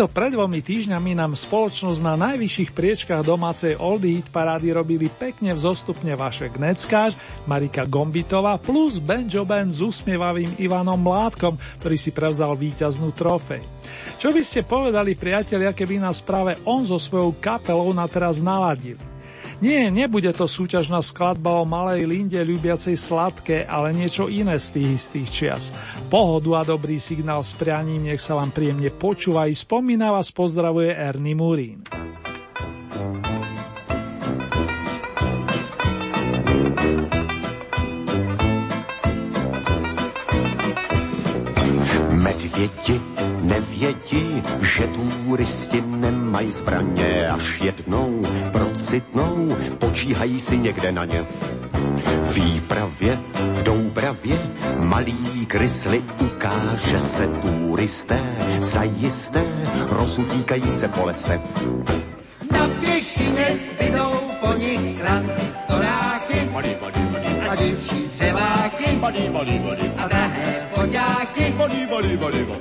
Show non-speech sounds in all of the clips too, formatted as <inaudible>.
Takto pred dvomi týždňami nám spoločnosť na najvyšších priečkách domácej Oldie Hit parády robili pekne vzostupne vaše Gneckáš, Marika Gombitová plus Benjo Band s úsmievavým Ivanom Mládkom, ktorý si prevzal víťaznú trofej. Čo by ste povedali priatelia, keby nás práve on so svojou kapelou na teraz naladili? Nie, nebude to súťažná skladba o malej Linde ľubiacej sladké, ale niečo iné z tých istých čias. Pohodu a dobrý signál s prianím, nech sa vám príjemne počúva i spomína vás pozdravuje Ernie Murín. Medvědi nevědí, že turisti nemají zbraně, až jednou procitnou, počíhají si někde na ně. Výpravě v Doubravě malý krysly ukáže se turisté, zajisté rozutíkají se po lese. Na pěšině zbydou po nich transistoráky a divčí dřeváky a drahé foťáky.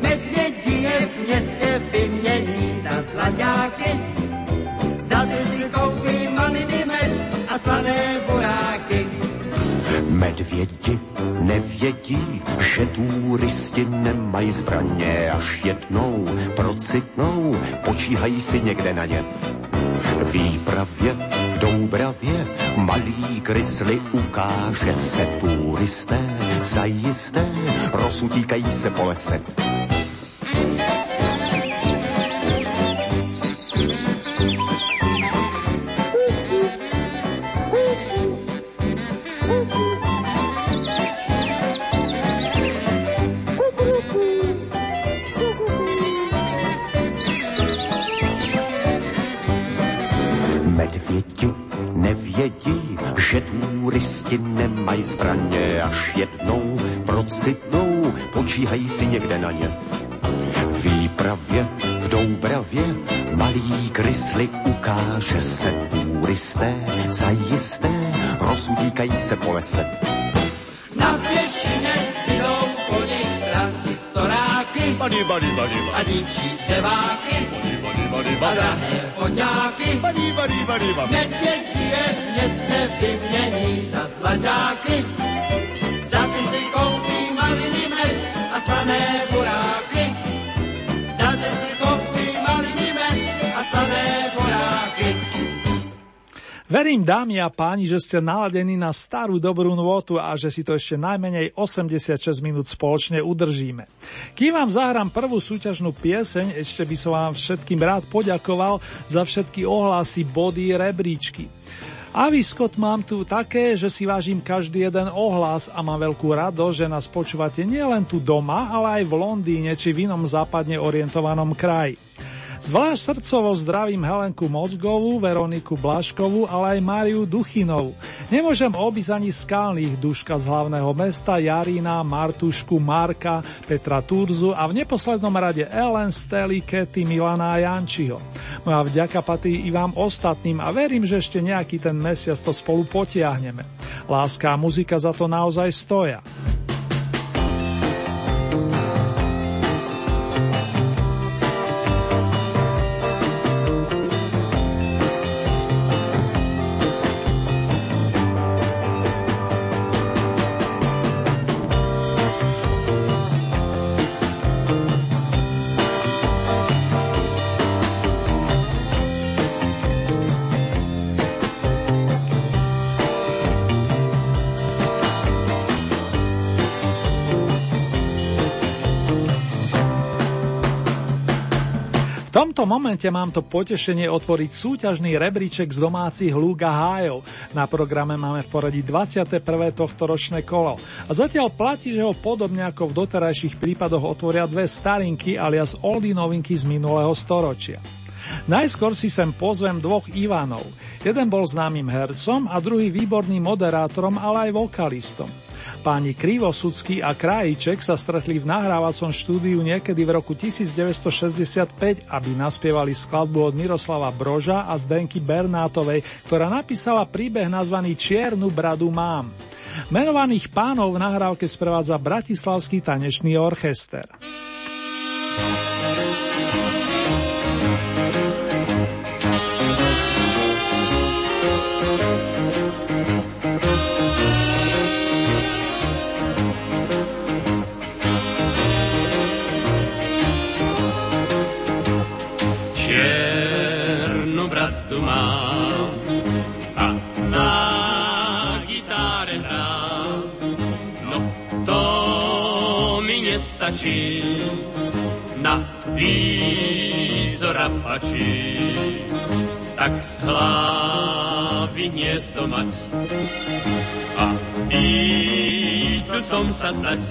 Medvědi je v městě vymění za zlaťáky. Za ty si koupí maliny med a slané. Medvědi nevědí, že turisti nemají zbraně, až jednou procitnou, počíhají si někde na ně. Výpravě v Doubravě malý krysly ukáže se turisté, zajisté rozutíkají se po lese. Medvědi nevědí, že turisti nemají zbraně, až jednou procitnou, počíhají si někde na ně. Výpravě v Doubravě malý krysly ukáže se turisté, zajisté rozudíkají se po lese. Na pěšině zbydou po nich transistoráky a divčí dřeváky a drahé foťáky. Medvědi je v městě vymění za zlaťáky. Verím, dámy a páni, že ste naladení na starú dobrú nôtu a že si to ešte najmenej 86 minút spoločne udržíme. Kým vám zahrám prvú súťažnú pieseň, ešte by som vám všetkým rád poďakoval za všetky ohlasy, body, rebríčky. A výskot mám tu také, že si vážim každý jeden ohlas a mám veľkú radosť, že nás počúvate nielen tu doma, ale aj v Londýne či v inom západne orientovanom kraji. Zvlášť srdcovo zdravím Helenku Mozgovú, Veroniku Blaškovú, ale aj Máriu Duchinovú. Nemôžem obísť ani skalných duška z hlavného mesta, Jarina, Martušku, Marka, Petra Turzu a v neposlednom rade Ellen, Steli, Kety, Milana a Jančiho. Moja vďaka patrí i vám ostatným a verím, že ešte nejaký ten mesiac to spolu potiahneme. Láska a muzika za to naozaj stoja. Tomto momente mám to potešenie otvoriť súťažný rebríček z domácich lúk hájov. Na programe máme v poradí 21. tohto ročné kolo. A zatiaľ platí, že ho podobne ako v doterajších prípadoch otvoria dve starinky alias oldy novinky z minulého storočia. Najskôr si sem pozvem dvoch Ivanov. Jeden bol známym hercom a druhý výborným moderátorom, ale aj vokalistom. Páni Krivosudský a Krajíček sa stretli v nahrávacom štúdiu niekedy v roku 1965, aby naspievali skladbu od Miroslava Broža a Zdenky Bernátovej, ktorá napísala príbeh nazvaný Čiernu bradu mám. Menovaných pánov v nahrávke sprevádza Bratislavský tanečný orchester. Výzor apačí, tak z hlavy hniezdo mať. A tu som sa zdať,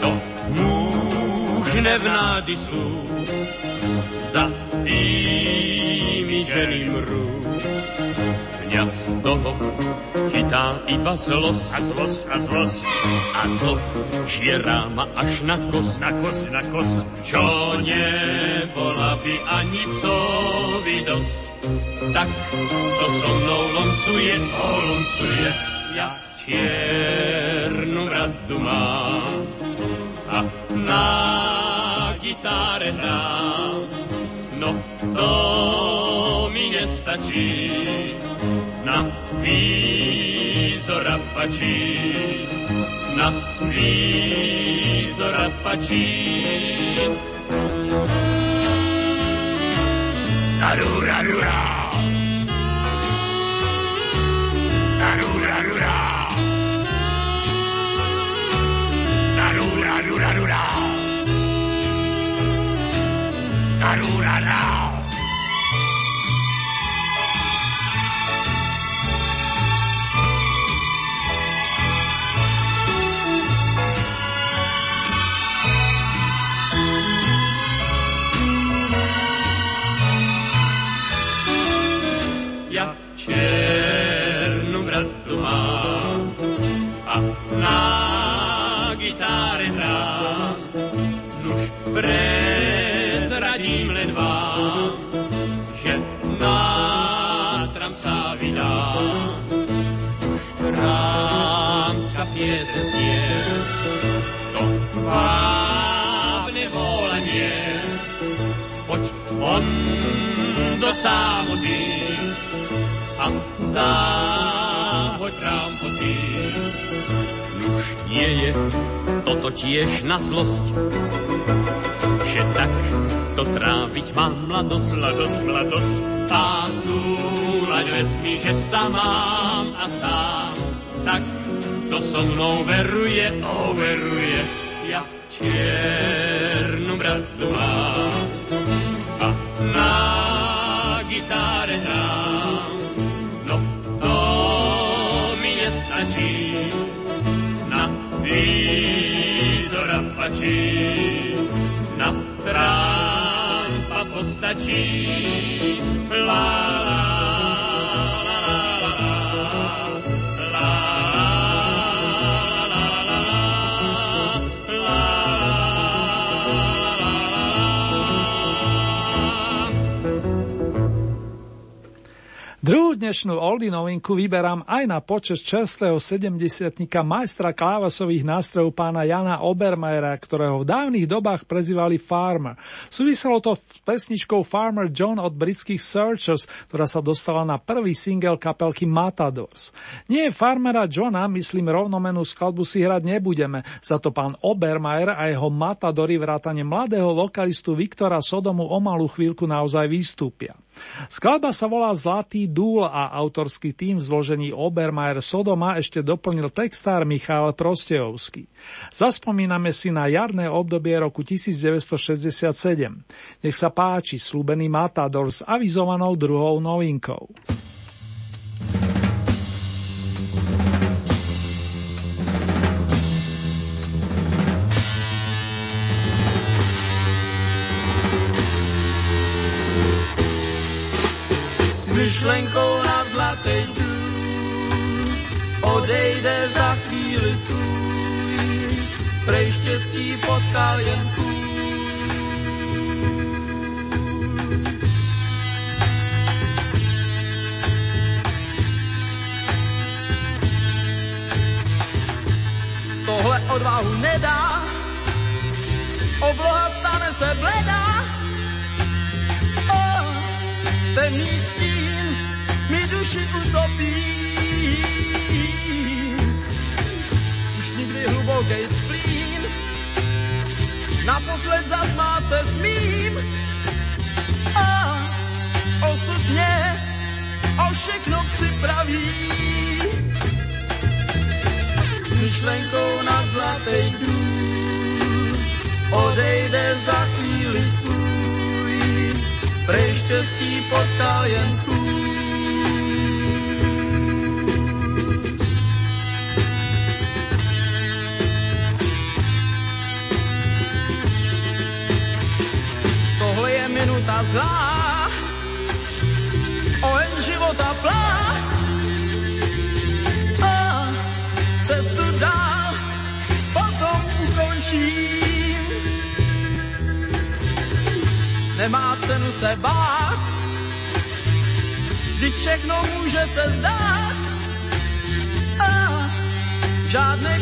to mužné vnády sú, za tými ženy mrú. Mňa z toho chytá iba zlosť a zlosť a zlosť a zlo žiera ma až na kost, na kost, na kost, čo nebola by ani psovi dosť. Tak to so mnou loncuje, o loncuje, ja čiernu radu mám a na gitáre hrám. No to mi nestačí, na výzor apačí, na výzor apačí. Tarura, rura. Tarura, rura. Do sámoty, a záhoď rámpoty. Nuž nie je toto tiež na zlosť, že tak to tráviť mám mladosť, mladosť, mladosť. A túlať vesmí, že sa mám a sám, tak to so mnou veruje, o veruje, ja čiernu bradu mám apačí, na trámpa postačí. La, dnešnú Oldy novinku vyberám aj na počas čerstvého 70 majstra klávasových nástrojov pána Jana Obermajera, ktorého v dávnych dobách prezývali Farmer. Súviselo to s pesničkou Farmer John od britských Searchers, ktorá sa dostala na prvý single kapelky Matadors. Nie Farmera Johna, myslím rovnomenú skladbu si hrať nebudeme, za to pán Obermajer a jeho Matadory vrátane mladého vokalistu Viktora Sodomu o malú chvíľku naozaj vystúpia. Skladba sa volá Zlatý dúl a autorský tým v zložení Obermeier Sodoma ešte doplnil textár Michal Prostejovský. Zaspomíname si na jarné obdobie roku 1967. Nech sa páči, slúbený Matador s avizovanou druhou novinkou. Myšlenkou na zlatý dům. Odejde za chvíli svůj, prej štěstí potkal jen kůň. Tohle odvahu nedá, obloha stane se bledá, oh, temný duši utopí. Už nikdy hluboký splín, naposled zasmát se smím. A osud mě o všechno připraví. S myšlenkou na zlatý trůn odejde za chvíli svůj. Prej štěstí potkal jen kůň. Minuta zlá, oheň života plá. A cestu dál potom ukončím. Nemá cenu se bát, vždyť všechno může se zdát. A žádný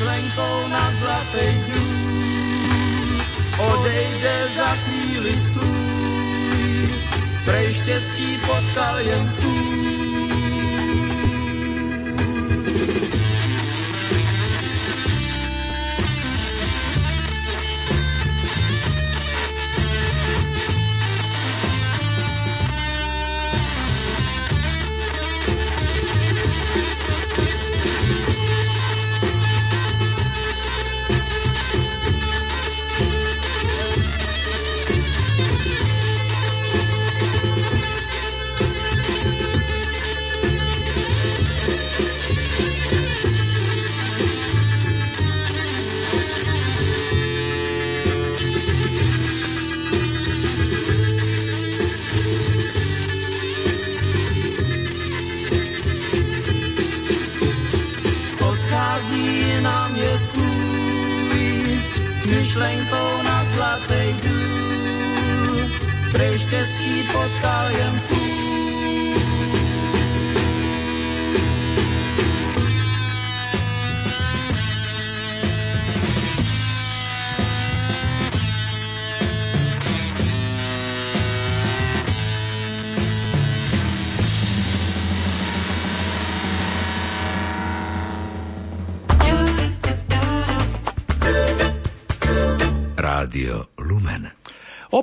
myšlenkou na zlatý dům. Odejde za chvíli svůj, prej štěstí potkal jen tvůj.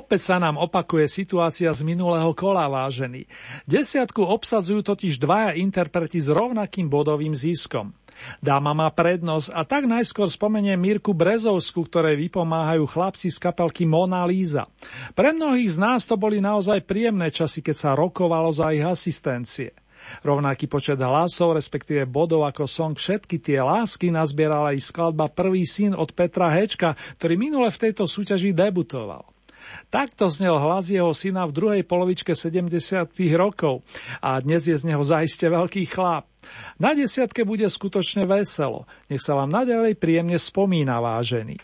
Opäť sa nám opakuje situácia z minulého kola, vážený. Desiatku obsadzujú totiž dvaja interpreti s rovnakým bodovým ziskom. Dáma má prednosť a tak najskôr spomeniem Mirku Brezovsku, ktoré vypomáhajú chlapci z kapelky Mona Lisa. Pre mnohých z nás to boli naozaj príjemné časy, keď sa rokovalo za ich asistencie. Rovnaký počet hlasov, respektíve bodov ako song Všetky tie lásky nazbierala aj skladba Prvý syn od Petra Hečka, ktorý minule v tejto súťaži debutoval. Takto znel hlas jeho syna v druhej polovičke 70. rokov a dnes je z neho zaiste veľký chlap. Na desiatke bude skutočne veselo. Nech sa vám nadalej príjemne spomína, vážený.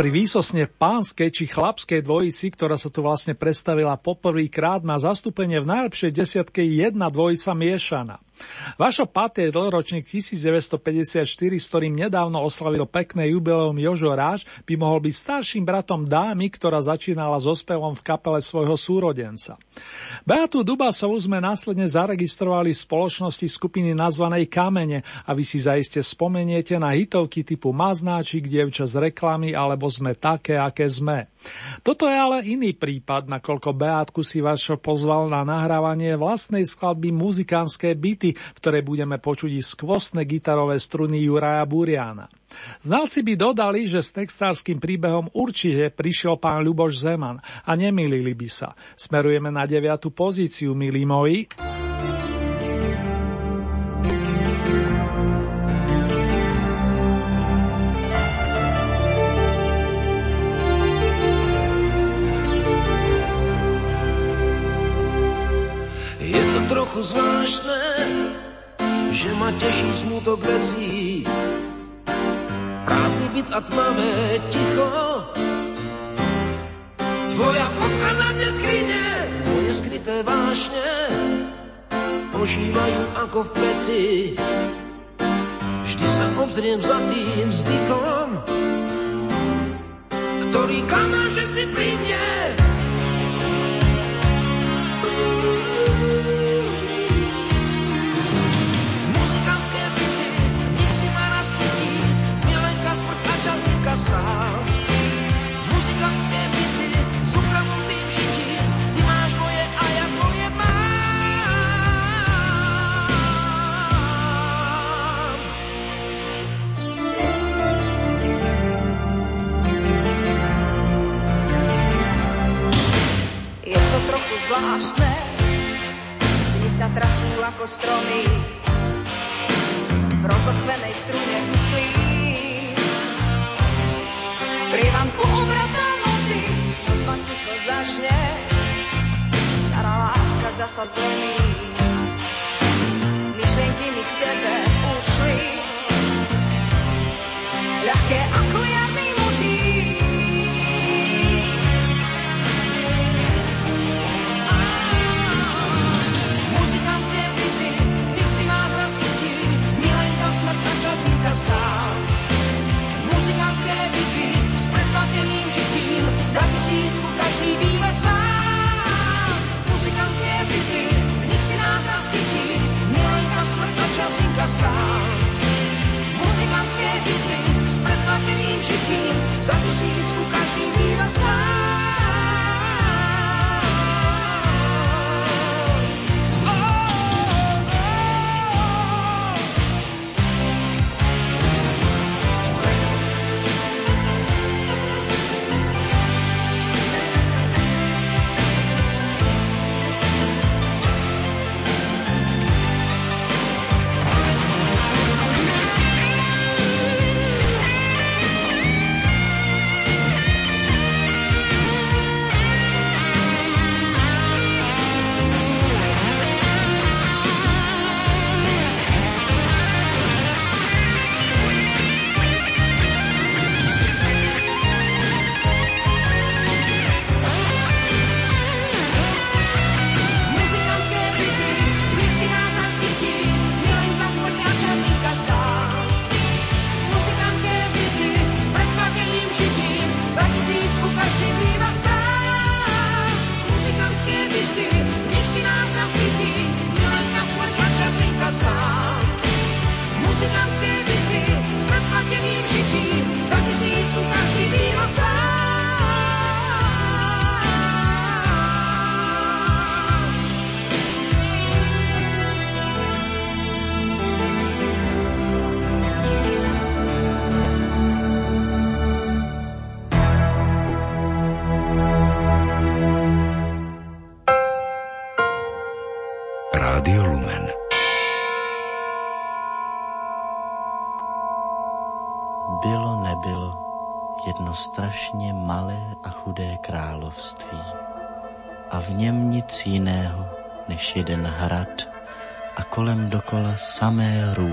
Popri výsosne pánskej či chlapskej dvojici, ktorá sa tu vlastne predstavila poprvýkrát, má zastúpenie v najlepšej desiatke jedna dvojica miešaná. Vašo Paté je dlhoročník 1954, s ktorým nedávno oslavil pekné jubileum Jožo Ráž, by mohol byť starším bratom dámy, ktorá začínala so spevom v kapele svojho súrodenca. Beatu Dubasovú sme následne zaregistrovali v spoločnosti skupiny nazvanej Kamene a vy si zaiste spomeniete na hitovky typu Maznáčik, Dievča z reklamy alebo Sme také, aké sme. Toto je ale iný prípad, nakoľko Beátku si Vašo pozval na nahrávanie vlastnej skladby muzikánske byty, v ktorej budeme počuť i skvostné gitarové struny Juraja Buriana. Znalci by dodali, že s textárským príbehom určite prišiel pán Ľuboš Zeman a nemýlili by sa. Smerujeme na deviatu pozíciu, milí moji. Zvláštne, že ma teší smutok vecí. Prázdny byt a tmavé ticho. Tvoja fotka na mne skrine, moje skryté vášne ožívajú ako v peci. Vždy sa obzriem za tým vzdychom, ktorý klamá, že si pri mne. Muzika sám. Muzikantské byty s žitím, ty máš moje a ja tvoje mám. Je to trochu zvláštne, dni sa trasú ako stromy, v rozochvenej strune huslí Prievanku obraca noci, noc ma ticho zažne, stará láska zasa zlomí. Myšlienky mi k tebe ušli, ľahké ako jarný milenka smrtná časníka sám. Muzikánske byty, plateným žitím, za tisícku každý býva sám. Muzikantské byty, nech si nás naskytí, milenka smrtná časinka sám. Muzikantské byty, s predplateným žitím, za tisícku každý býva sám.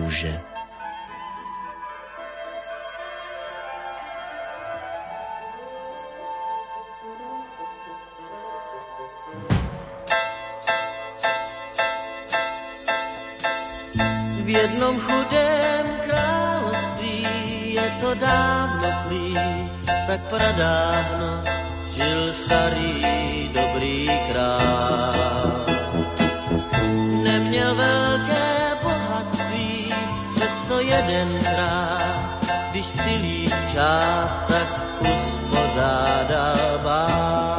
rúže. V jednom chudém království je to dávno klí, tak pradávno žil starý dobrý král. Jedenkrát, když přilíčá, tak uspořádal bál.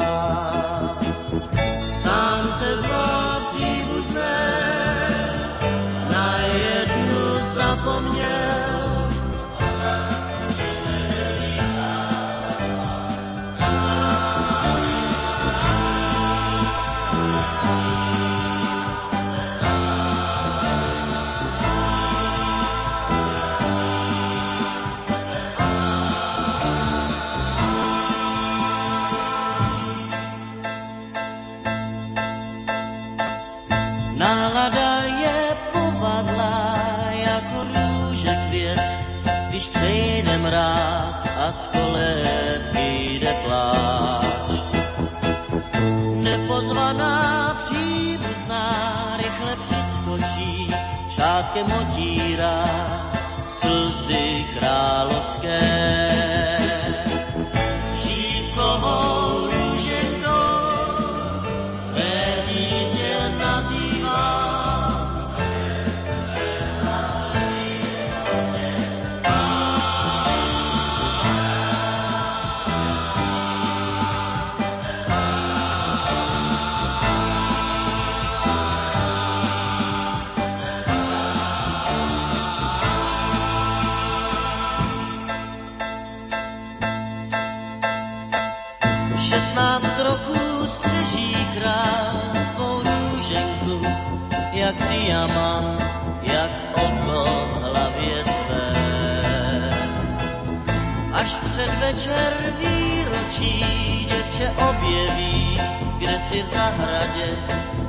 Zahradě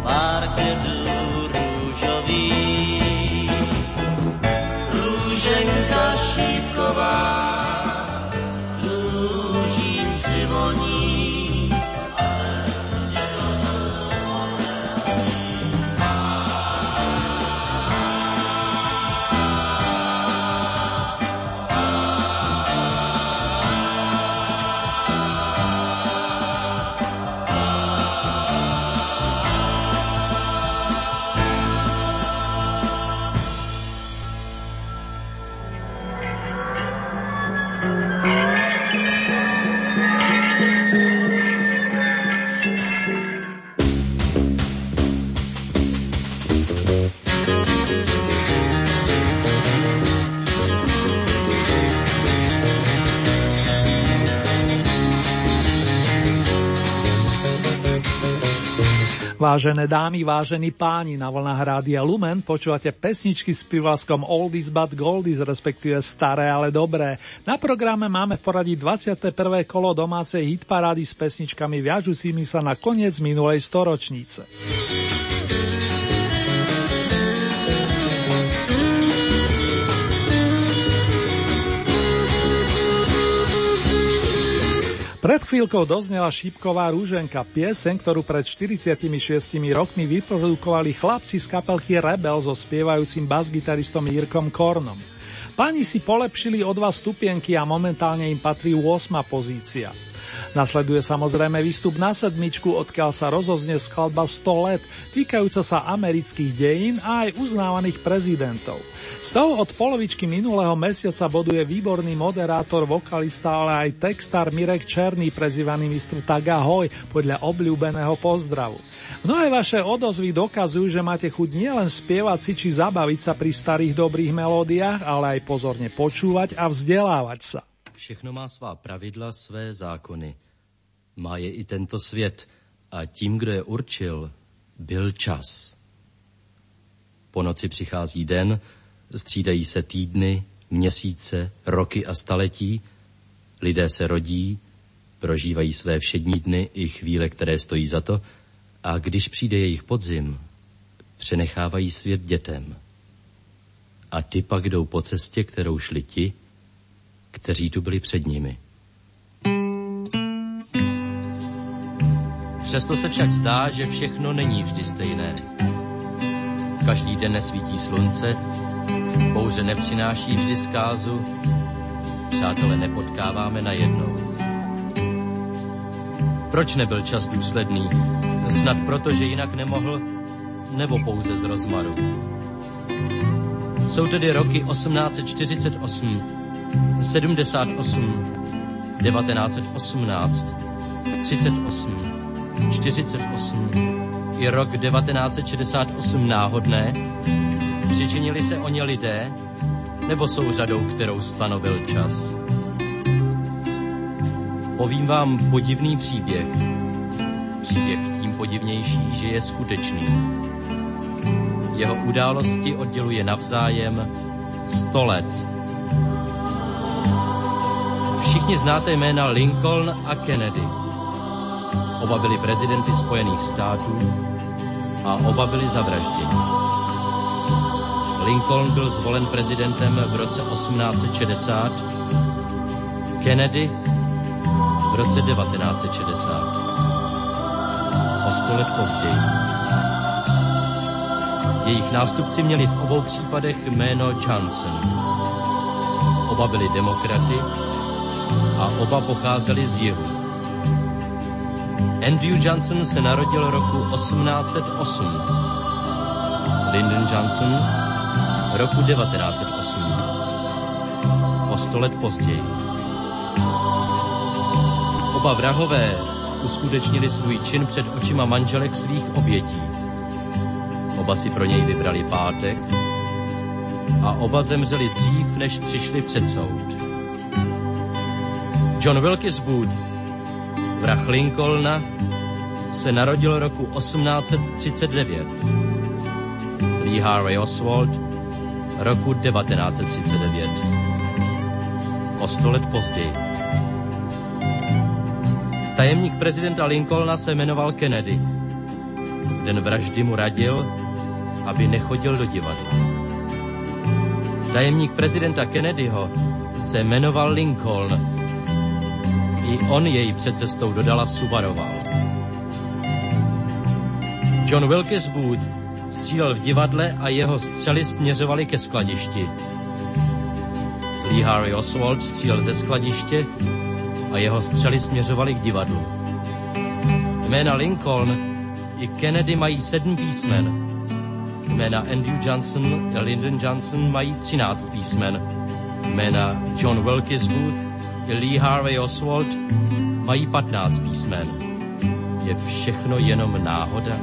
pár květů Vážené dámy, vážení páni, na vlnách Rádia Lumen počúvate pesničky s privlaskom Oldies but Goldies, respektíve staré, ale dobré. Na programe máme v poradí 21. kolo domácej hitparády s pesničkami viažúcimi sa na koniec minulej storočnice. Pred chvíľkou doznela šípková rúženka, pieseň, ktorú pred 46 rokmi vyprodukovali chlapci z kapelky Rebel so spievajúcim basgitaristom Jirkom Kornom. Pani si polepšili o dva stupienky a momentálne im patrí 8. pozícia. Nasleduje samozrejme výstup na sedmičku, odkiaľ sa rozoznie skladba 100 let, týkajúca sa amerických dejín a aj uznávaných prezidentov. Z toho od polovičky minulého mesiaca boduje výborný moderátor, vokalista, ale aj textár Mirek Černý, prezývaný Mr. Tagahoj, podľa obľúbeného pozdravu. Mnohé vaše odozvy dokazujú, že máte chuť nielen spievať si či zabaviť sa pri starých dobrých melódiách, ale aj pozorne počúvať a vzdelávať sa. Všechno má svá pravidla, své zákony. Má je i tento svět a tím, kdo je určil, byl čas. Po noci přichází den, střídají se týdny, měsíce, roky a staletí, lidé se rodí, prožívají své všední dny i chvíle, které stojí za to, a když přijde jejich podzim, přenechávají svět dětem. A ty pak jdou po cestě, kterou šli ti, kteří tu byli před nimi. Přesto se však zdá, že všechno není vždy stejné. Každý den nesvítí slunce, Bouře nepřináší vždy zkázu, přátelé nepotkáváme najednou. Proč nebyl čas důsledný? Snad proto, že jinak nemohl, nebo pouze z rozmaru. Jsou tedy roky 1848, 78, 1918, 38, 48 i rok 1968 náhodné? Přičinili se o ně lidé, nebo jsou řadou, kterou stanovil čas? Povím vám podivný příběh. Příběh tím podivnější, že je skutečný. Jeho události odděluje navzájem 100 let. Všichni znáte jména Lincoln a Kennedy. Oba byli prezidenty Spojených států a oba byli zavražděni. Lincoln byl zvolen prezidentem v roce 1860, Kennedy v roce 1960. O sto let později. Jejich nástupci měli v obou případech jméno Johnson. Oba byli demokraty a oba pocházeli z jihu. Andrew Johnson se narodil roku 1808. Lyndon Johnson roku 1908. O sto let později. Oba vrahové uskutečnili svůj čin před očima manželek svých obětí. Oba si pro něj vybrali pátek a oba zemřeli dřív, než přišli před soud. John Wilkes Booth, vrah Lincolna, se narodil roku 1839. Lee Harvey Oswald roku 1939. O sto let později. Tajemník prezidenta Lincolna se jmenoval Kennedy. Den vraždy mu radil, aby nechodil do divadla. Tajemník prezidenta Kennedyho se jmenoval Lincoln. I on jej před cestou do Dallasu varoval. John Wilkes Booth střílel v divadle a jeho střely směřovaly ke skladišti. Lee Harvey Oswald střílel ze skladiště a jeho střely směřovaly k divadlu. Jména Lincoln i Kennedy mají sedm písmen. Jména Andrew Johnson a Lyndon Johnson mají třináct písmen. Jména John Wilkes Booth i Lee Harvey Oswald mají patnáct písmen. Je všechno jenom náhoda?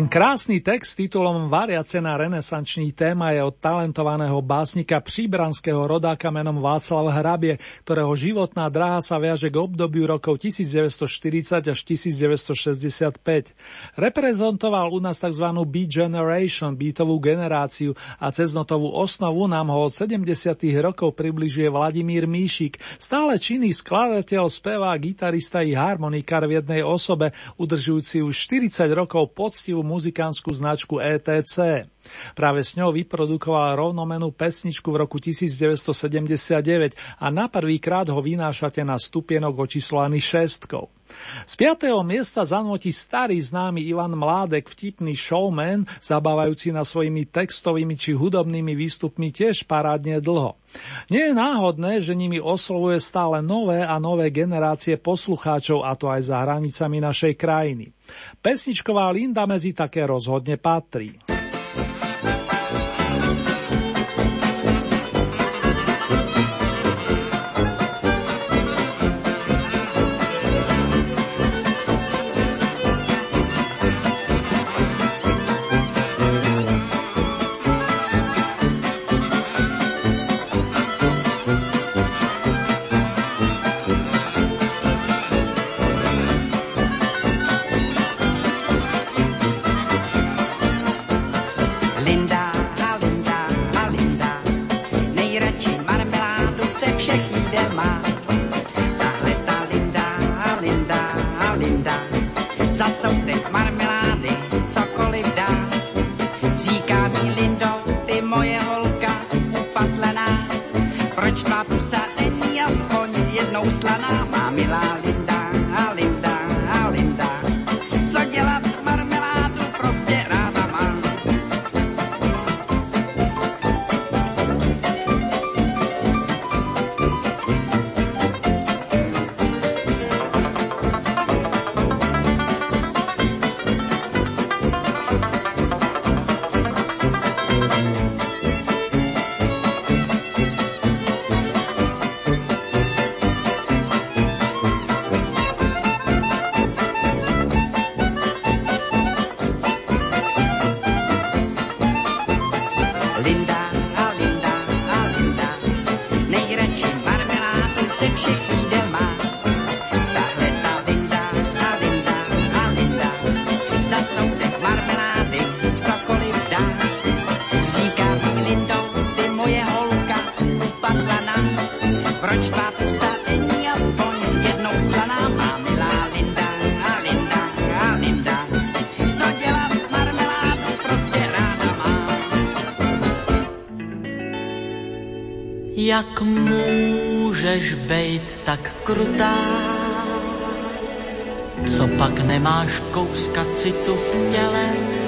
Ten krásny text s titulom Variace na renesanční téma je od talentovaného básnika příbranského rodáka menom Václav Hrabie, ktorého životná dráha sa viaže k obdobiu rokov 1940 až 1965. Reprezentoval u nás tzv. Beat Generation, beatovú generáciu a cez notovú osnovu nám ho od 70. rokov približuje Vladimír Míšik, stále činný skladateľ, spevá, gitarista i harmonikár v jednej osobe, udržujúci už 40 rokov poctivú muzikánsku značku ETC. Práve s ňou vyprodukoval rovnomenú pesničku v roku 1979 a na prvý krát ho vynášate na stupienok očíslovaný šestkou. Z piatého miesta zanotí starý známy Ivan Mládek, vtipný showman, zabávajúci na svojimi textovými či hudobnými výstupmi tiež parádne dlho. Nie je náhodné, že nimi oslovuje stále nové a nové generácie poslucháčov, a to aj za hranicami našej krajiny. Pesničková Linda medzi také rozhodne patrí. Jak může můžeš bejt tak krutá? Co pak nemáš kouska citu v těle?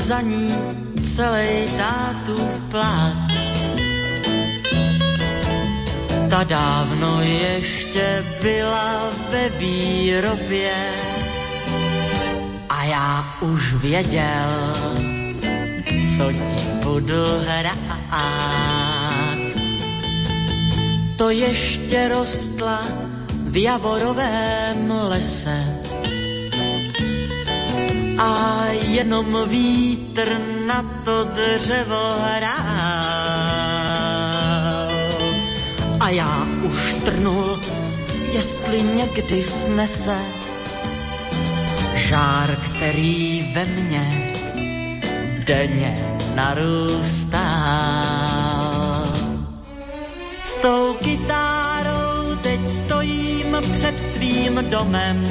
Za ní celý tátu plát. Ta dávno ještě byla ve výrobě a já už věděl, co ti budu hrát. To ještě rostla v javorovém lese a jenom vítr na to dřevo hrál. A já už trnul, jestli někdy snese žár, který ve mně denně narůstá. S tou kytárou teď stojím před tvým domem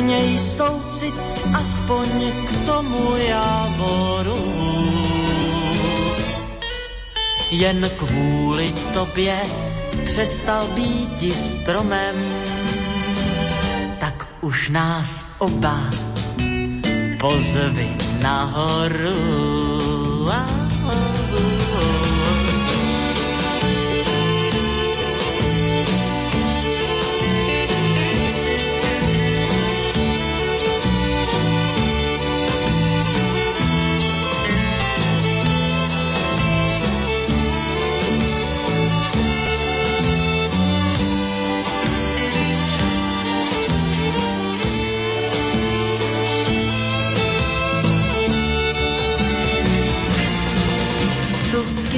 Měj soucit aspoň k tomu javoru. Jen kvůli tobě přestal být stromem, tak už nás oba pozvi nahoru. Ah, oh,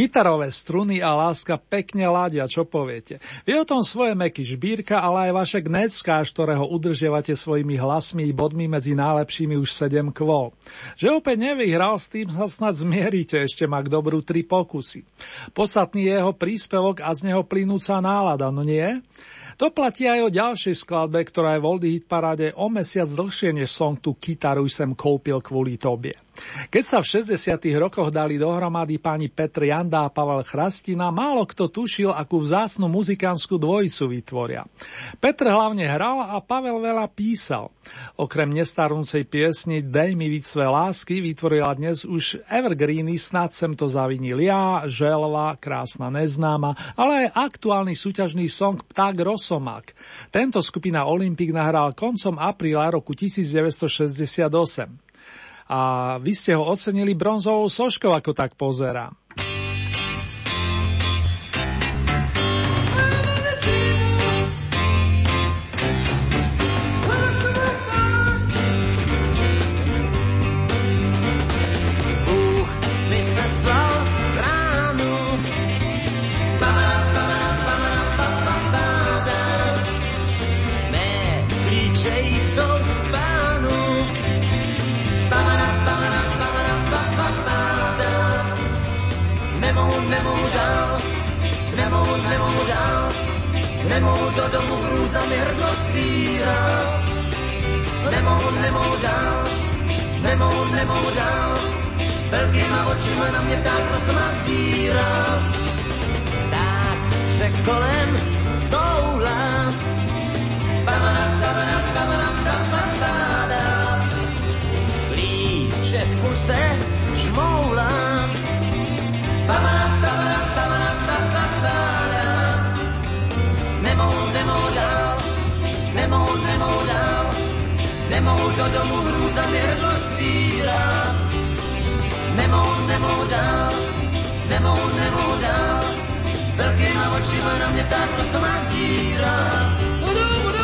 Gitarové struny a láska pekne ládia, čo poviete. Vie o tom svoje meky Žbírka, ale aj vaše Gneckáš, ktorého udržiavate svojimi hlasmi i bodmi medzi najlepšími už 7 kvôl. Že opäť nevyhral, s tým sa snad zmieríte, ešte má k dobru tri pokusy. Podstatný je jeho príspevok a z neho plynúca nálada, no nie? To platí aj o ďalšej skladbe, ktorá je v Oldie Hit paráde o mesiac dlhšie než song Tu kytaru sem kúpil kvôli tobie. Keď sa v 60. rokoch dali dohromady páni Petr Janda a Pavel Chrastina, málo kto tušil, akú vzácnu muzikánskú dvojicu vytvoria. Petr hlavne hral a Pavel veľa písal. Okrem nestarnúcej piesni Dej mi víc své lásky vytvorila dnes už Evergreeny Snad sem to zavinil ja, Želva, Krásna neznáma, ale aj aktuálny súťažný song Pták Ros Rosomák. Tento skupina Olympic nahral koncom apríla roku 1968. A vy ste ho ocenili bronzovou soškou, ako tak pozerám. Mě tak zírá. Tak se kolem toulám. Líče v kuse žmoulám. Nemohl, nemohl dál, nemohl, nemohl dál, nemohl do domu hrůza měrdlo svírá. Nemohl, nemohl dál, nemohl, nemohl dál, velkýma očima na mě tak rosomák zírá. Hej,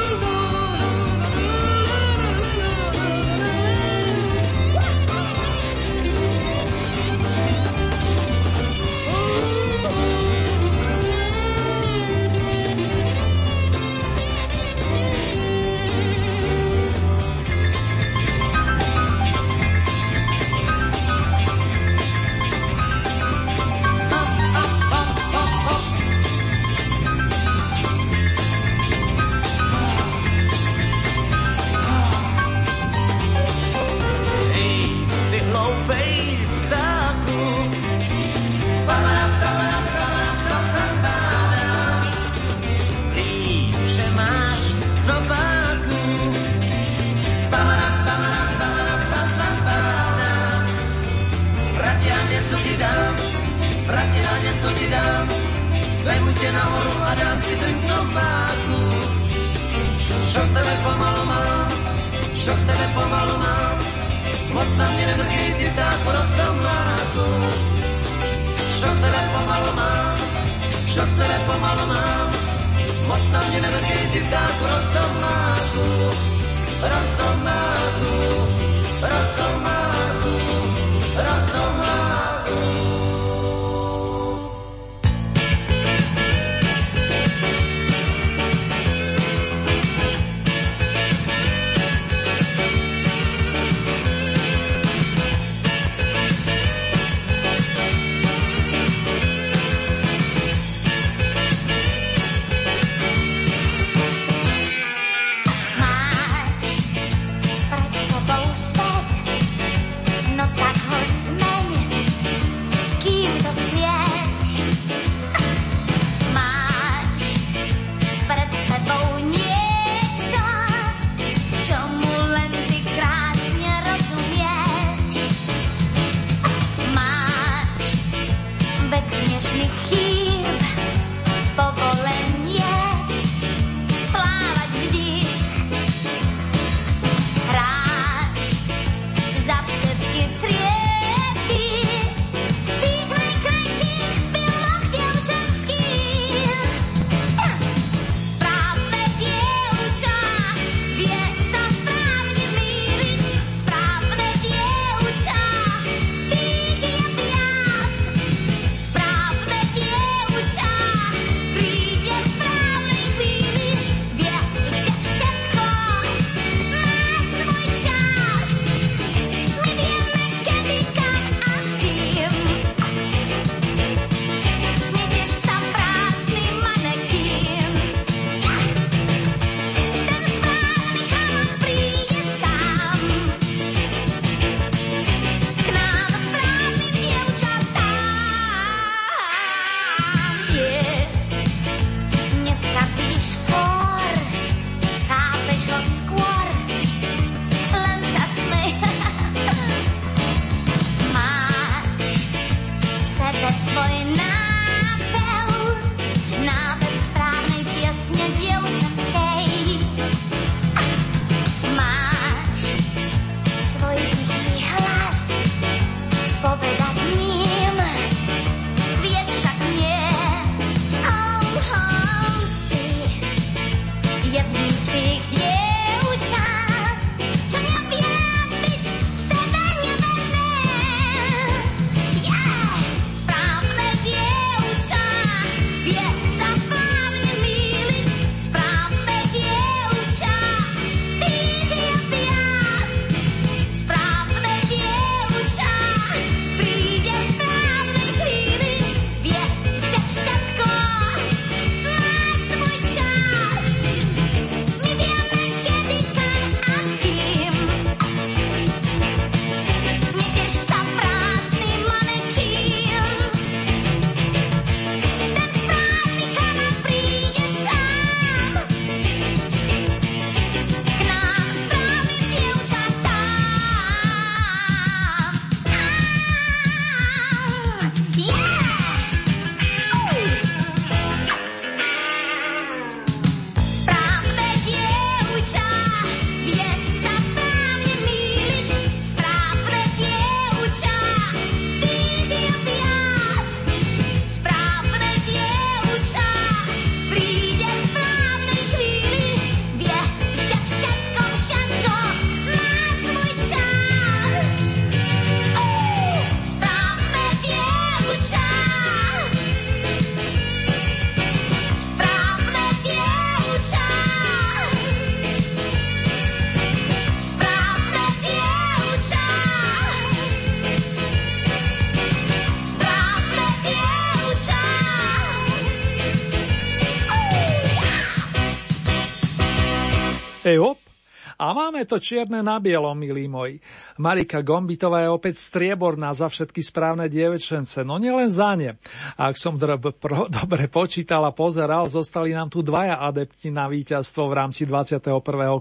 máme to čierne na bielom, milí moji. Marika Gombitová je opäť strieborná za všetky správne dievečence, no nielen za ne. Ak som drb, pro, <laughs> dobre počítal a pozeral, zostali nám tu dvaja adepti na víťazstvo v rámci 21.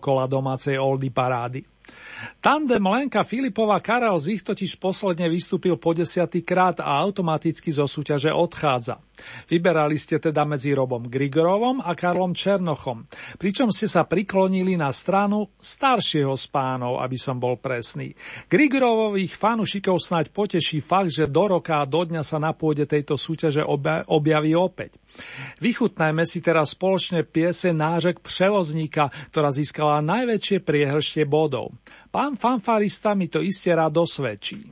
kola domácej Oldy parády. Tandem Lenka Filipová Karel Zich totiž posledne vystúpil po desiatý krát a automaticky zo súťaže odchádza. Vyberali ste teda medzi Robom Grigorovom a Karlom Černochom, pričom ste sa priklonili na stranu staršieho z pánov, aby som bol presný. Grigorovových fanušikov snáď poteší fakt, že do roka a do dňa sa na pôde tejto súťaže objaví opäť. Vychutnajme si teraz spoločne piese Nážek Převozníka, ktorá získala najväčšie priehrštie bodov. Pán fanfarista mi to iste rád dosvedčí.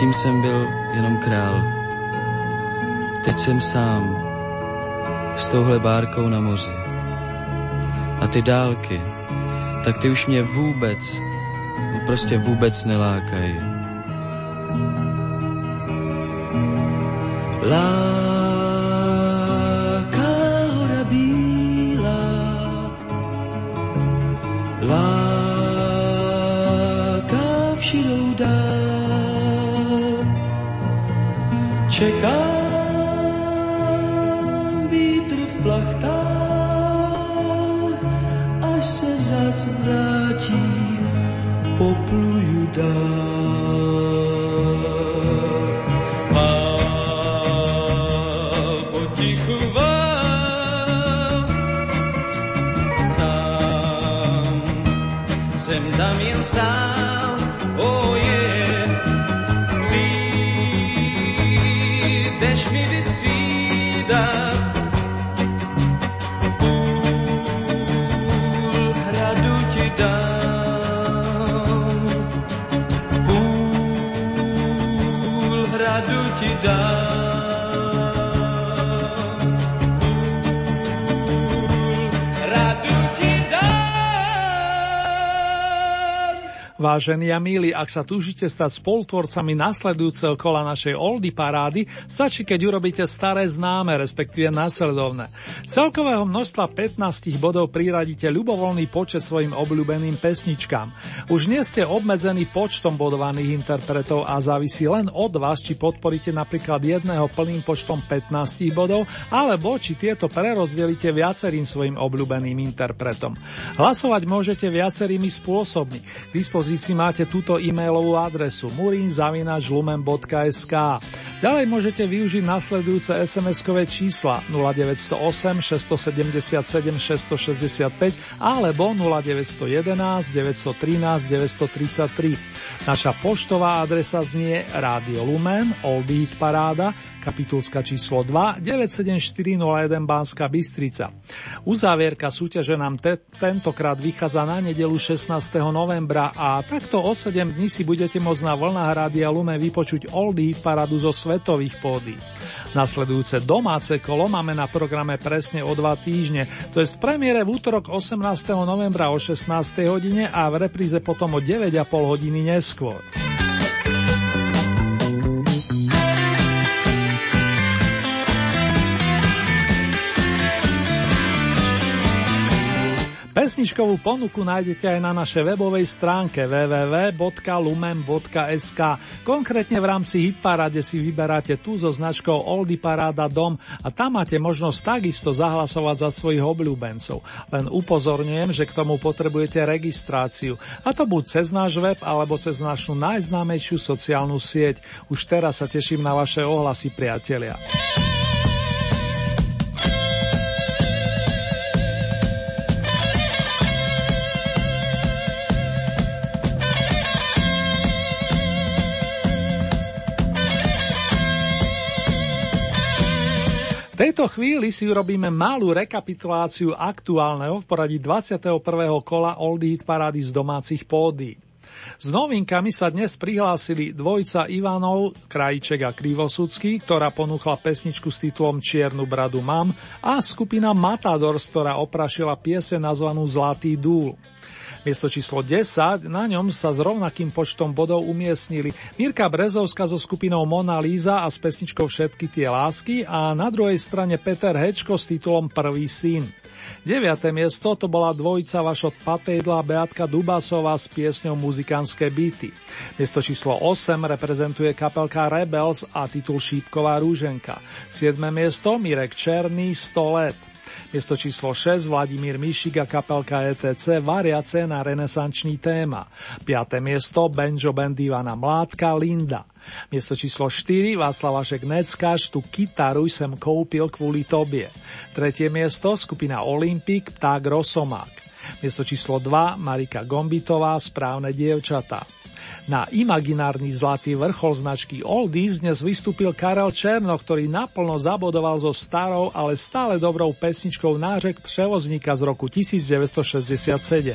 Předtím jsem byl jenom král. Teď jsem sám s touhle bárkou na moři. A ty dálky, tak ty už mě vůbec, no prostě vůbec nelákají. Lákají Vážení a milí, ak sa túžite stať spolutvorcami nasledujúceho kola našej Oldy parády, stačí, keď urobíte staré známe, respektíve následovné. Celkového množstva 15 bodov priradíte ľubovoľný počet svojim obľúbeným pesničkám. Už nie ste obmedzení počtom bodovaných interpretov a závisí len od vás, či podporíte napríklad jedného plným počtom 15 bodov, alebo či tieto prerozdelíte viacerým svojim obľúbeným interpretom. Hlasovať môžete viacerými spôsobmi. K dispozícii máte túto e-mailovú adresu murinzavinačlumen.sk. Ďalej môžete využiť nasledujúce SMS-kové čísla 0908 677 665 alebo 0911 913 933. Naša poštová adresa znie Radio Lumen, Old Beat Paráda, kapitulska číslo 2, 97401 Banská Bystrica. Uzávierka súťaže nám te- tentokrát vychádza na nedelu 16. novembra a takto o 7 dní si budete môcť na vlnách Rádia Lume vypočuť Oldie paradu zo svetových pódy. Nasledujúce domáce kolo máme na programe presne o dva týždne, to je premiére v útorok 18. novembra o 16. hodine a v repríze potom o 9,5 hodiny neskôr. Pesničkovú ponuku nájdete aj na našej webovej stránke www.lumen.sk. Konkrétne v rámci Hitparade si vyberáte tú so značkou Oldy Paráda Dom a tam máte možnosť takisto zahlasovať za svojich obľúbencov. Len upozorňujem, že k tomu potrebujete registráciu. A to buď cez náš web alebo cez našu najznámejšiu sociálnu sieť. Už teraz sa teším na vaše ohlasy, priatelia. Tejto chvíli si urobíme malú rekapituláciu aktuálneho v poradí 21. kola Oldie Hit Parády z domácich pódy. S novinkami sa dnes prihlásili dvojca Ivanov, Krajček a Krivosudský, ktorá ponúkla pesničku s titulom Čiernu bradu mám a skupina Matadors, ktorá oprašila piese nazvanú Zlatý dúl. Miesto číslo 10, na ňom sa s rovnakým počtom bodov umiestnili Mirka Brezovská so skupinou Mona Líza a s pesničkou Všetky tie lásky a na druhej strane Peter Hečko s titulom Prvý syn. 9. miesto to bola dvojica Vašot Patejdla Beatka Dubasová s piesňou Muzikánske byty. Miesto číslo 8 reprezentuje kapelka Rebels a titul Šípková rúženka. 7. miesto Mirek Černý 100 let. Miesto číslo 6 Vladimír Mišik a kapelka ETC variace na renesančný téma. 5. miesto Benjo Band Ivana Mládka Linda. Miesto číslo 4 Václav Vašek Neckáš tu kytaru sem koupil kvôli tobie. Tretie miesto skupina Olympik Pták Rosomák. Miesto číslo 2 Marika Gombitová Správne dievčatá. Na imaginárny zlatý vrchol značky Oldies dnes vystúpil Karel Černo, ktorý naplno zabodoval so starou, ale stále dobrou pesničkou Nářek převozníka z roku 1967.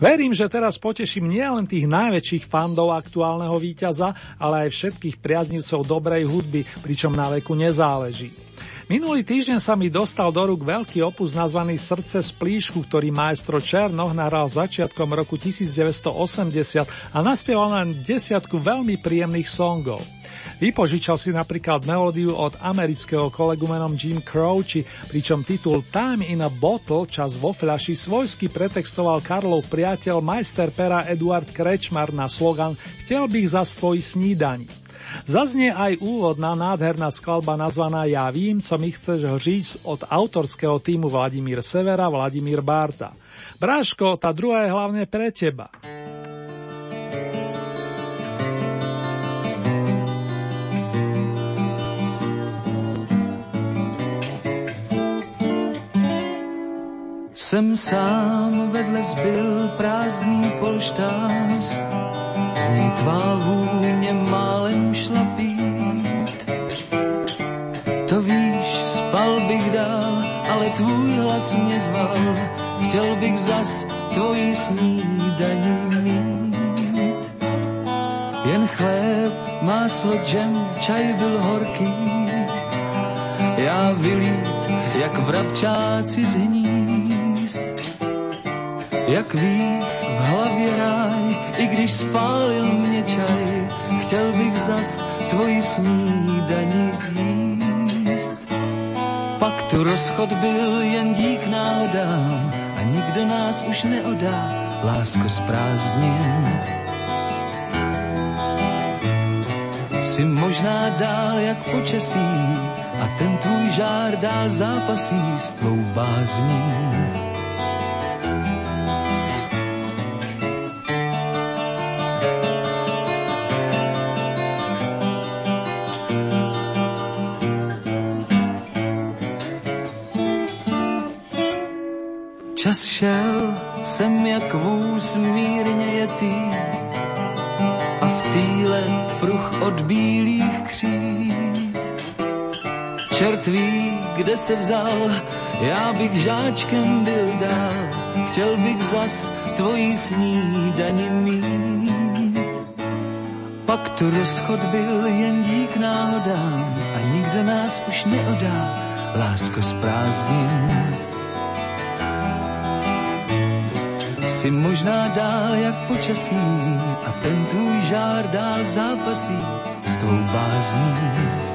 Verím, že teraz poteším nielen tých najväčších fandov aktuálneho víťaza, ale aj všetkých priaznivcov dobrej hudby, pričom na veku nezáleží. Minulý týždeň sa mi dostal do rúk veľký opus nazvaný Srdce z plíšku, ktorý maestro Černoch nahral začiatkom roku 1980 a naspieval len desiatku veľmi príjemných songov. Vypožičal si napríklad melódiu od amerického kolegu menom Jim Croce, pričom titul Time in a Bottle, čas vo fľaši, svojsky pretextoval Karlov priateľ majster pera Eduard Krečmar na slogan Chtěl bych za svoj snídaní. Zaznie aj úvodná nádherná skladba nazvaná Ja vím, co mi chceš říct od autorského týmu Vladimír Severa, Vladimír Barta. Bráško, tá druhá je hlavne pre teba. Jsem sám, vedle zbyl prázdný polštář, z něj tvá vůně málem šla pít. To víš, spal bych dál, ale tvůj hlas mě zval, chtěl bych zas tvojí snídaní mít. Jen chléb, máslo, džem, čaj byl horký, já vylít, jak vrabčáci z hnízd. Jak vích v hlavě ráj, i když spálil mě čaj, chtěl bych zas tvoji snídaní jíst. Pak tu rozchod byl jen dík náhodám a nikdo nás už neodá, lásko z prázdnin. si možná dál jak počasí a ten tvůj žár dál zápasí s tvou bázní. Se vzal, já bych žáčkem byl dál, chtěl bych zas tvojí snídani mít. Pak tu rozchod byl jen dík náhodám a nikdo nás už neodá, lásko s prázdním. Jsi možná dál jak počasí a ten tvůj žár dál zápasí s tvou bázní.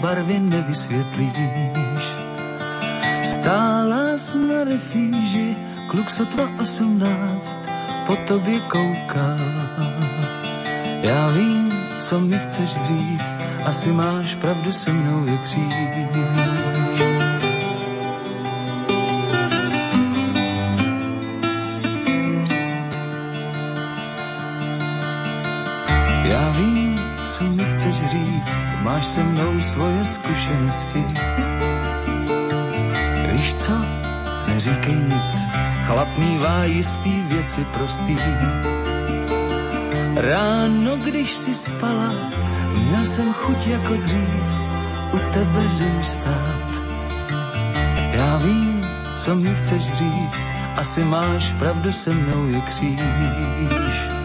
Barvy nevysvětlíš. Stála jsi na refíži, kluk sotva osmnáct, po tobě koukal. Já vím, co mi chceš říct, asi máš pravdu se mnou je kříž. Já vím, co mi chceš říct, máš se mnou svoje zkušenosti. Víš co, neříkej nic, chlap mívá jistý věci prostý. Ráno, když si spala, měl jsem chuť jako dřív u tebe zůstat. Já vím, co mi chceš říct, asi máš pravdu se mnou je kříž.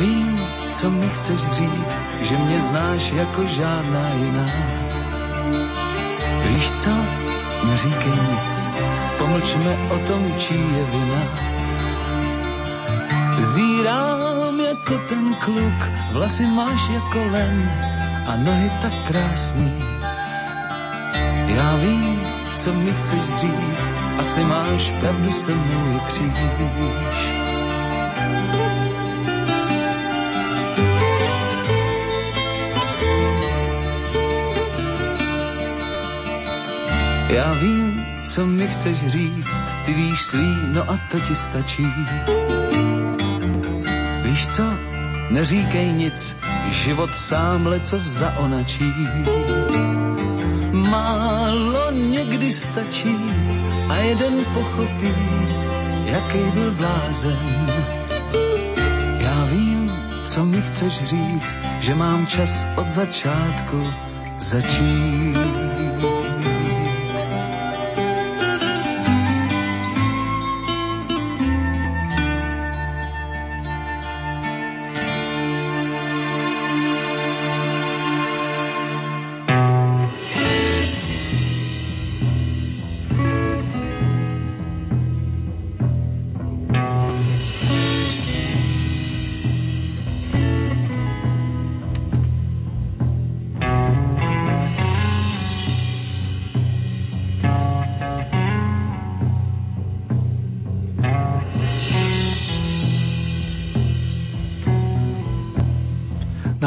Vím, co mi chceš říct, že mě znáš jako žádná jiná. Víš co, neříkej nic, pomlčme o tom, čí je vina. Zírám jako ten kluk, vlasy máš jako len a nohy tak krásný. Já vím, co mi chceš říct, asi máš pravdu se mnou je kříž. Já vím, co mi chceš říct, ty víš svý, no a to ti stačí. Víš co, neříkej nic, život sám leco zaonačí. Málo někdy stačí a jeden pochopí, jaký byl blázen. Já vím, co mi chceš říct, že mám čas od začátku začít.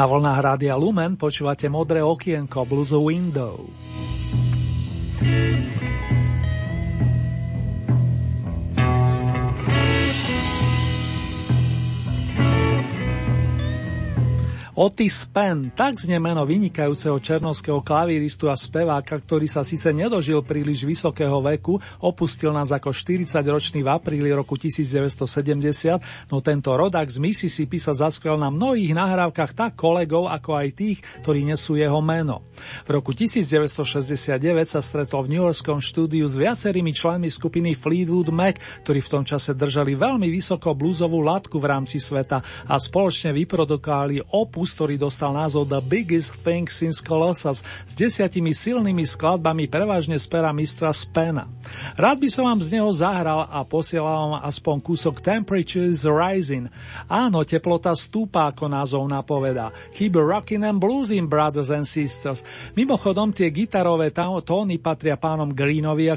Na vlnách Rádia Lumen počúvate modré okienko Blues Window. Otis Penn, tak znie meno vynikajúceho černovského klavíristu a speváka, ktorý sa síce nedožil príliš vysokého veku, opustil nás ako 40-ročný v apríli roku 1970, no tento rodak z Mississippi sa zaskvel na mnohých nahrávkach tak kolegov, ako aj tých, ktorí nesú jeho meno. V roku 1969 sa stretol v New Yorkskom štúdiu s viacerými členmi skupiny Fleetwood Mac, ktorí v tom čase držali veľmi vysoko blúzovú latku v rámci sveta a spoločne vyprodukovali opus opus, ktorý dostal názov The Biggest Thing Since Colossus s desiatimi silnými skladbami prevažne z pera mistra Spena. Rád by som vám z neho zahral a posielal vám aspoň kúsok Temperature is Rising. Áno, teplota stúpa, ako názov napovedá. Keep rockin' and bluesing, brothers and sisters. Mimochodom, tie gitarové tóny patria pánom Greenovi a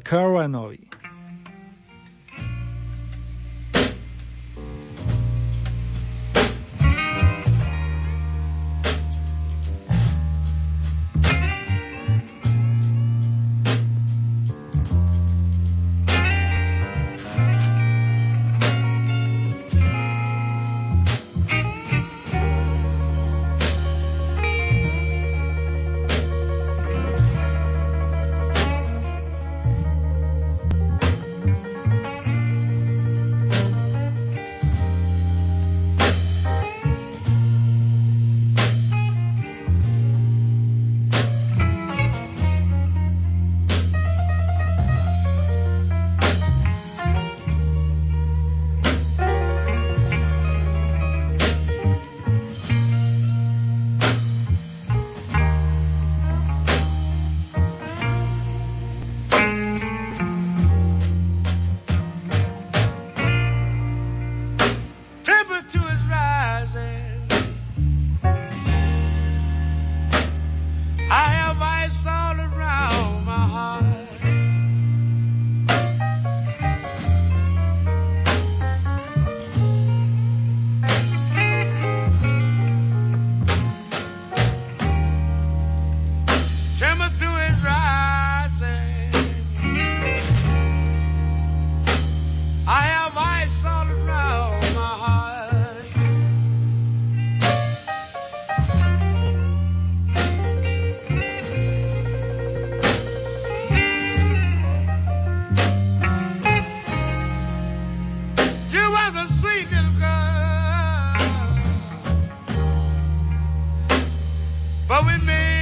But we made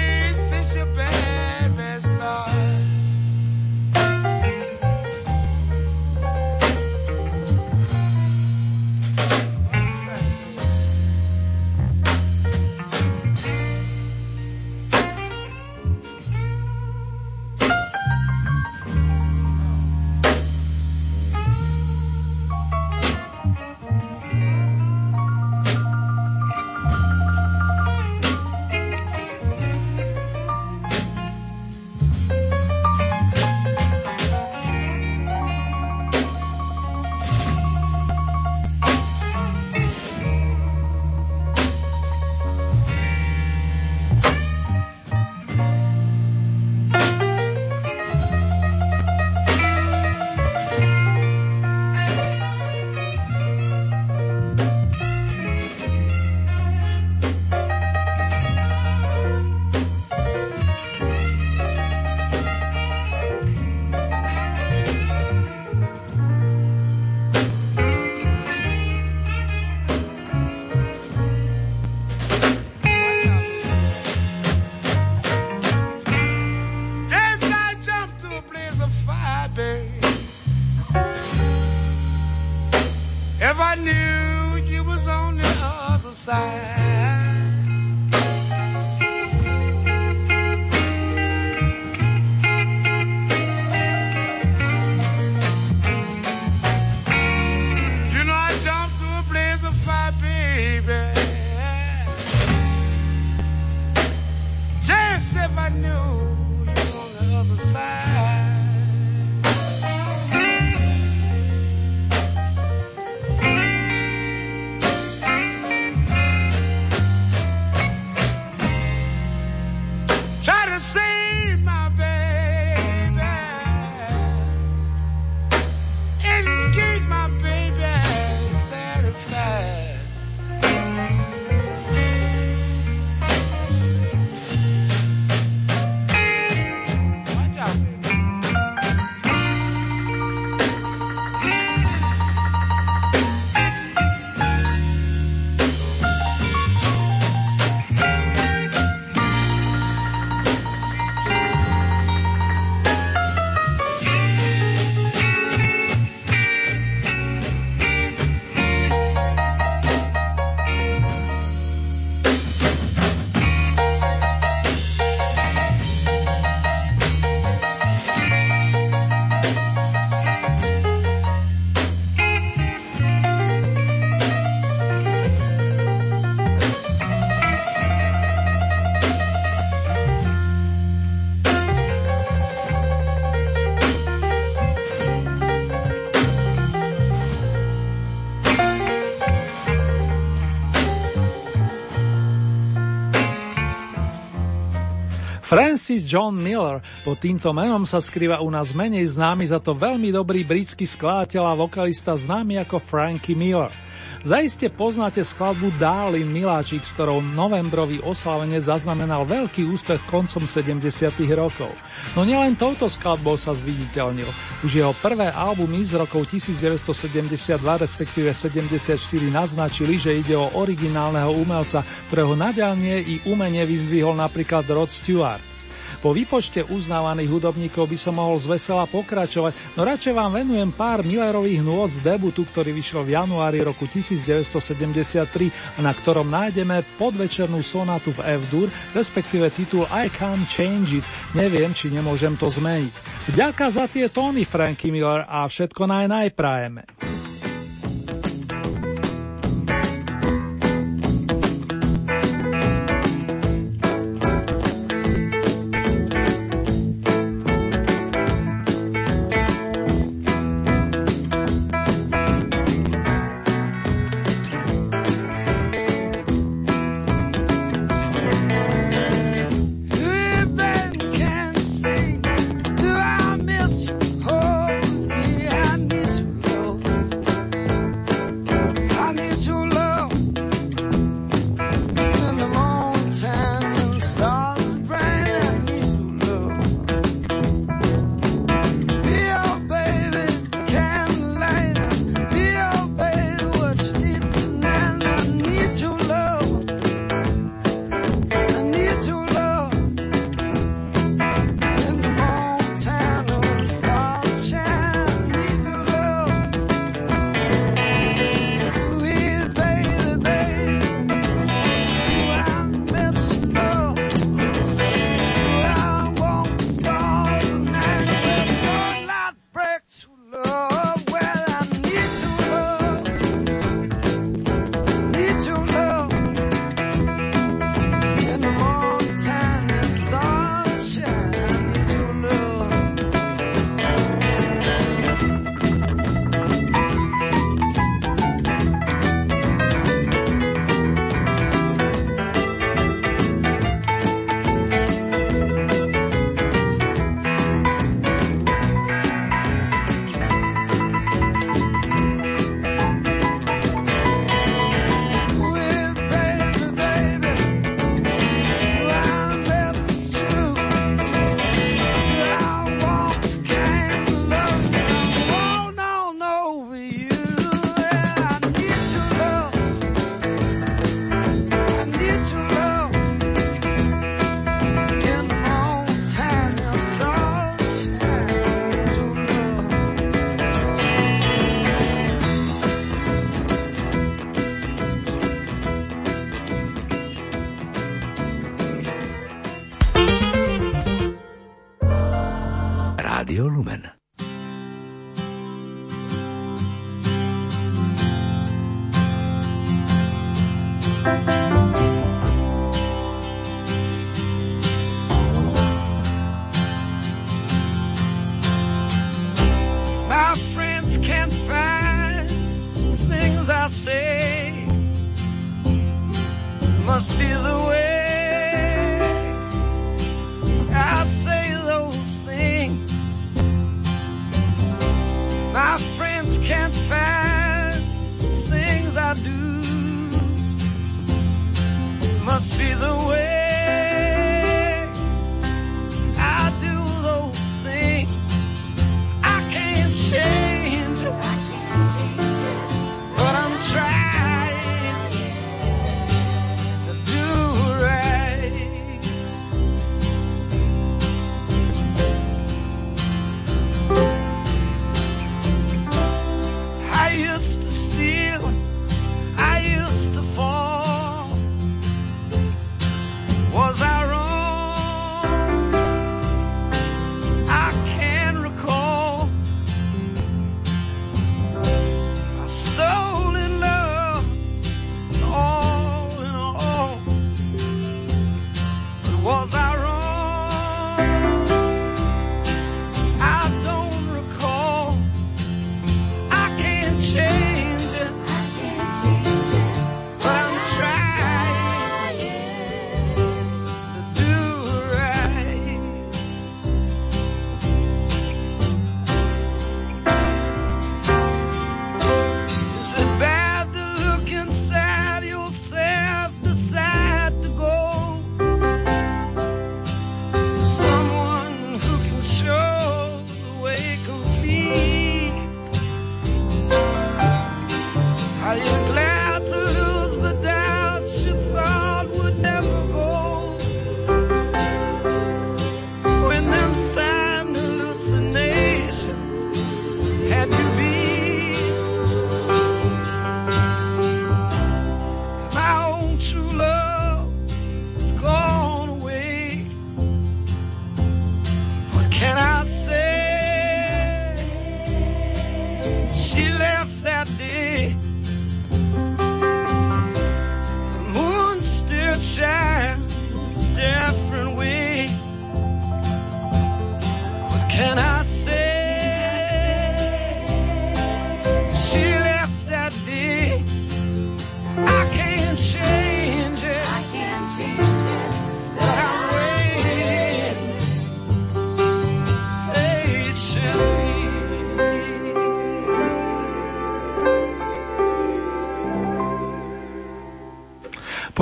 Fran Francis John Miller, pod týmto menom sa skrýva u nás menej známy za to veľmi dobrý britský skladateľ a vokalista známy ako Frankie Miller. Zaiste poznáte skladbu Darlin Miláčik, s ktorou novembrový oslavenec zaznamenal veľký úspech koncom 70. rokov. No nielen touto skladbou sa zviditeľnil. Už jeho prvé albumy z rokov 1972 respektíve 74 naznačili, že ide o originálneho umelca, ktorého naďalnie i umenie vyzdvihol napríklad Rod Stewart. Po výpočte uznávaných hudobníkov by som mohol zvesela pokračovať, no radšej vám venujem pár Millerových nôd z debutu, ktorý vyšiel v januári roku 1973 a na ktorom nájdeme podvečernú sonátu v F-dur, respektíve titul I Can't Change It. Neviem, či nemôžem to zmeniť. Vďaka za tie tóny, Frankie Miller, a všetko naj najprajeme.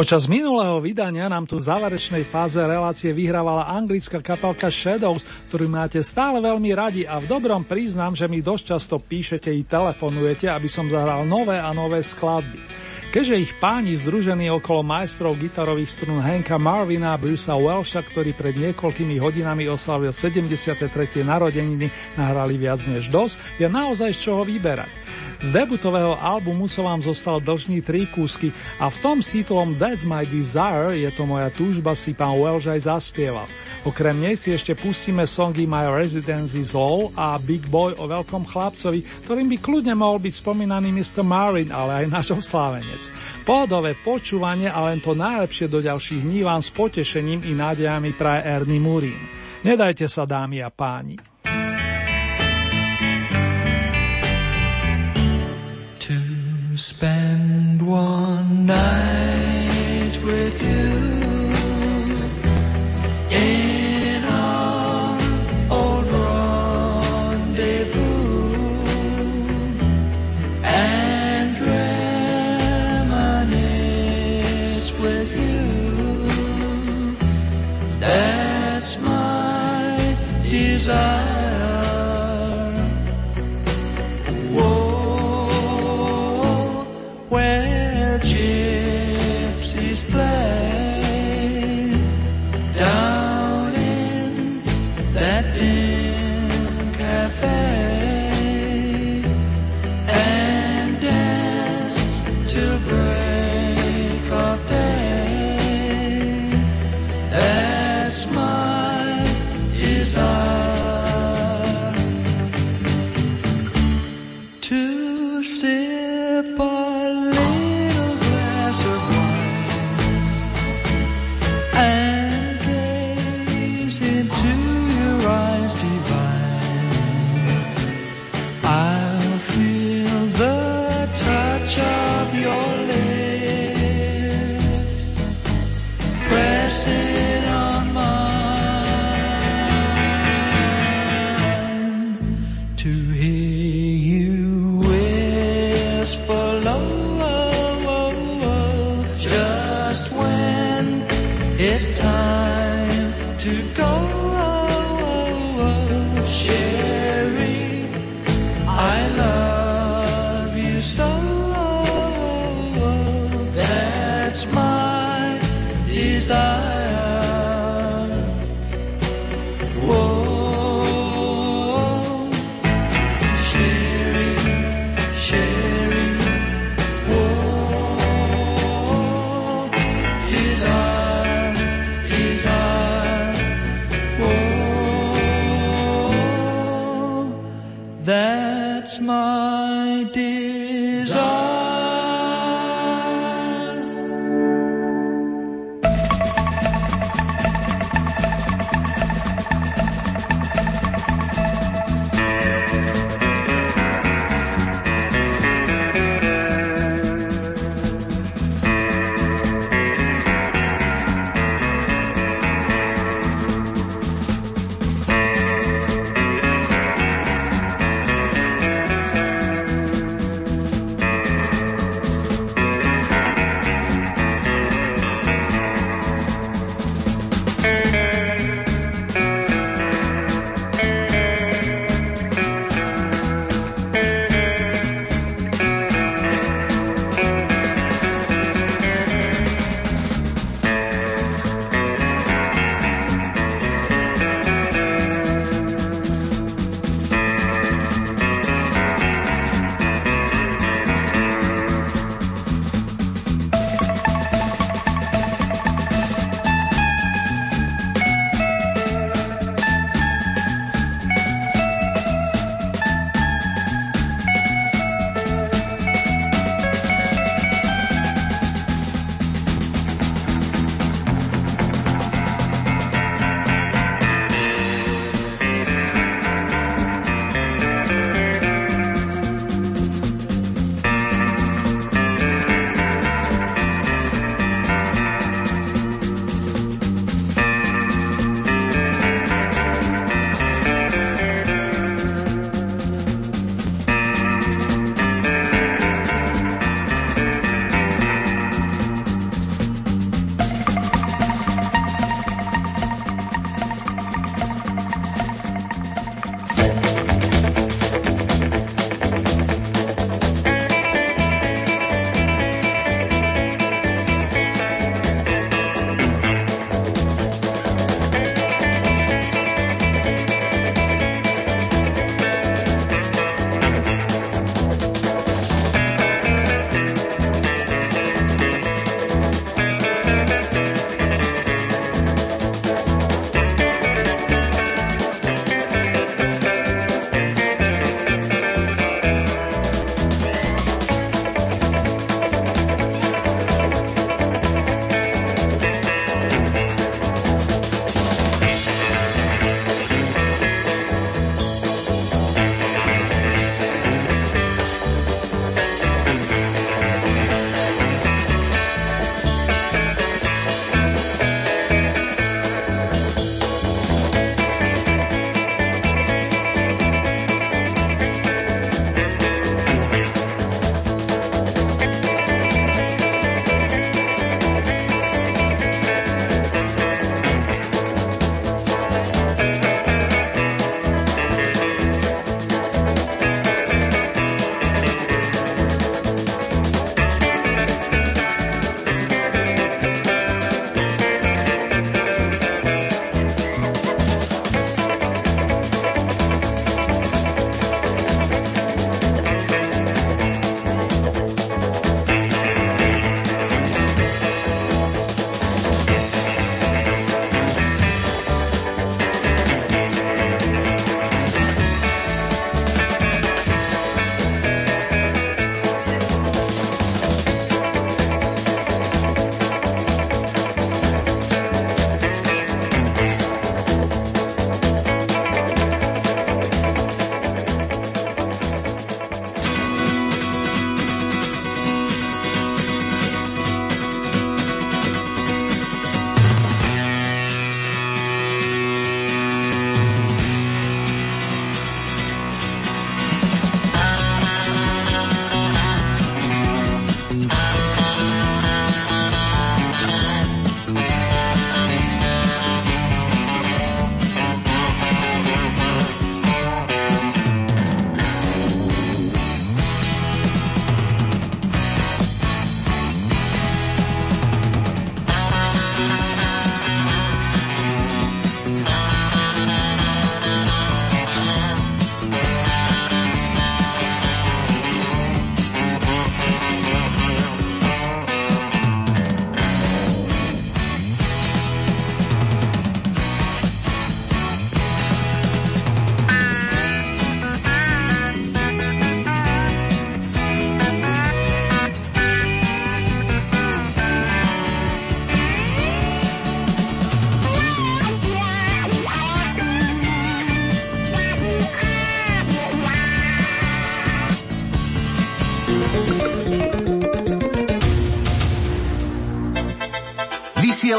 Počas minulého vydania nám tu v záverečnej fáze relácie vyhrávala anglická kapelka Shadows, ktorú máte stále veľmi radi a v dobrom priznám, že mi dosť často píšete i telefonujete, aby som zahral nové a nové skladby. Keďže ich páni združení okolo majstrov gitarových strún Hanka Marvina a Brucea Welsha, ktorý pred niekoľkými hodinami oslavil 73. narodeniny, nahrali viac než dosť, je naozaj z čoho vyberať. Z debutového albumu som vám zostal dlžný tri kúsky a v tom s titulom That's My Desire, je to moja túžba, si pán Welsh aj zaspieval. Okrem nej si ešte pustíme songy My Residence is Low a Big Boy o veľkom chlapcovi, ktorým by kľudne mohol byť spomínaný Mr. Marin, ale aj náš oslávenec. Pohodové počúvanie a len to najlepšie do ďalších dní vám s potešením i nádejami praje Ernie Murin. Nedajte sa, dámy a páni. Spend one night with you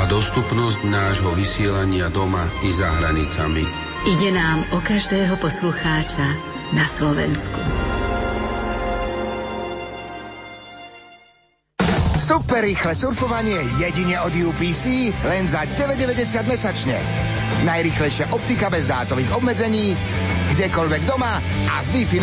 a dostupnosť nášho vysielania doma i za hranicami. Ide nám o každého poslucháča na Slovensku. Super rýchle surfovanie jedine od UPC len za 9,90 mesačne. Najrýchlejšia optika bez dátových obmedzení, kdekoľvek doma a s Wi-Fi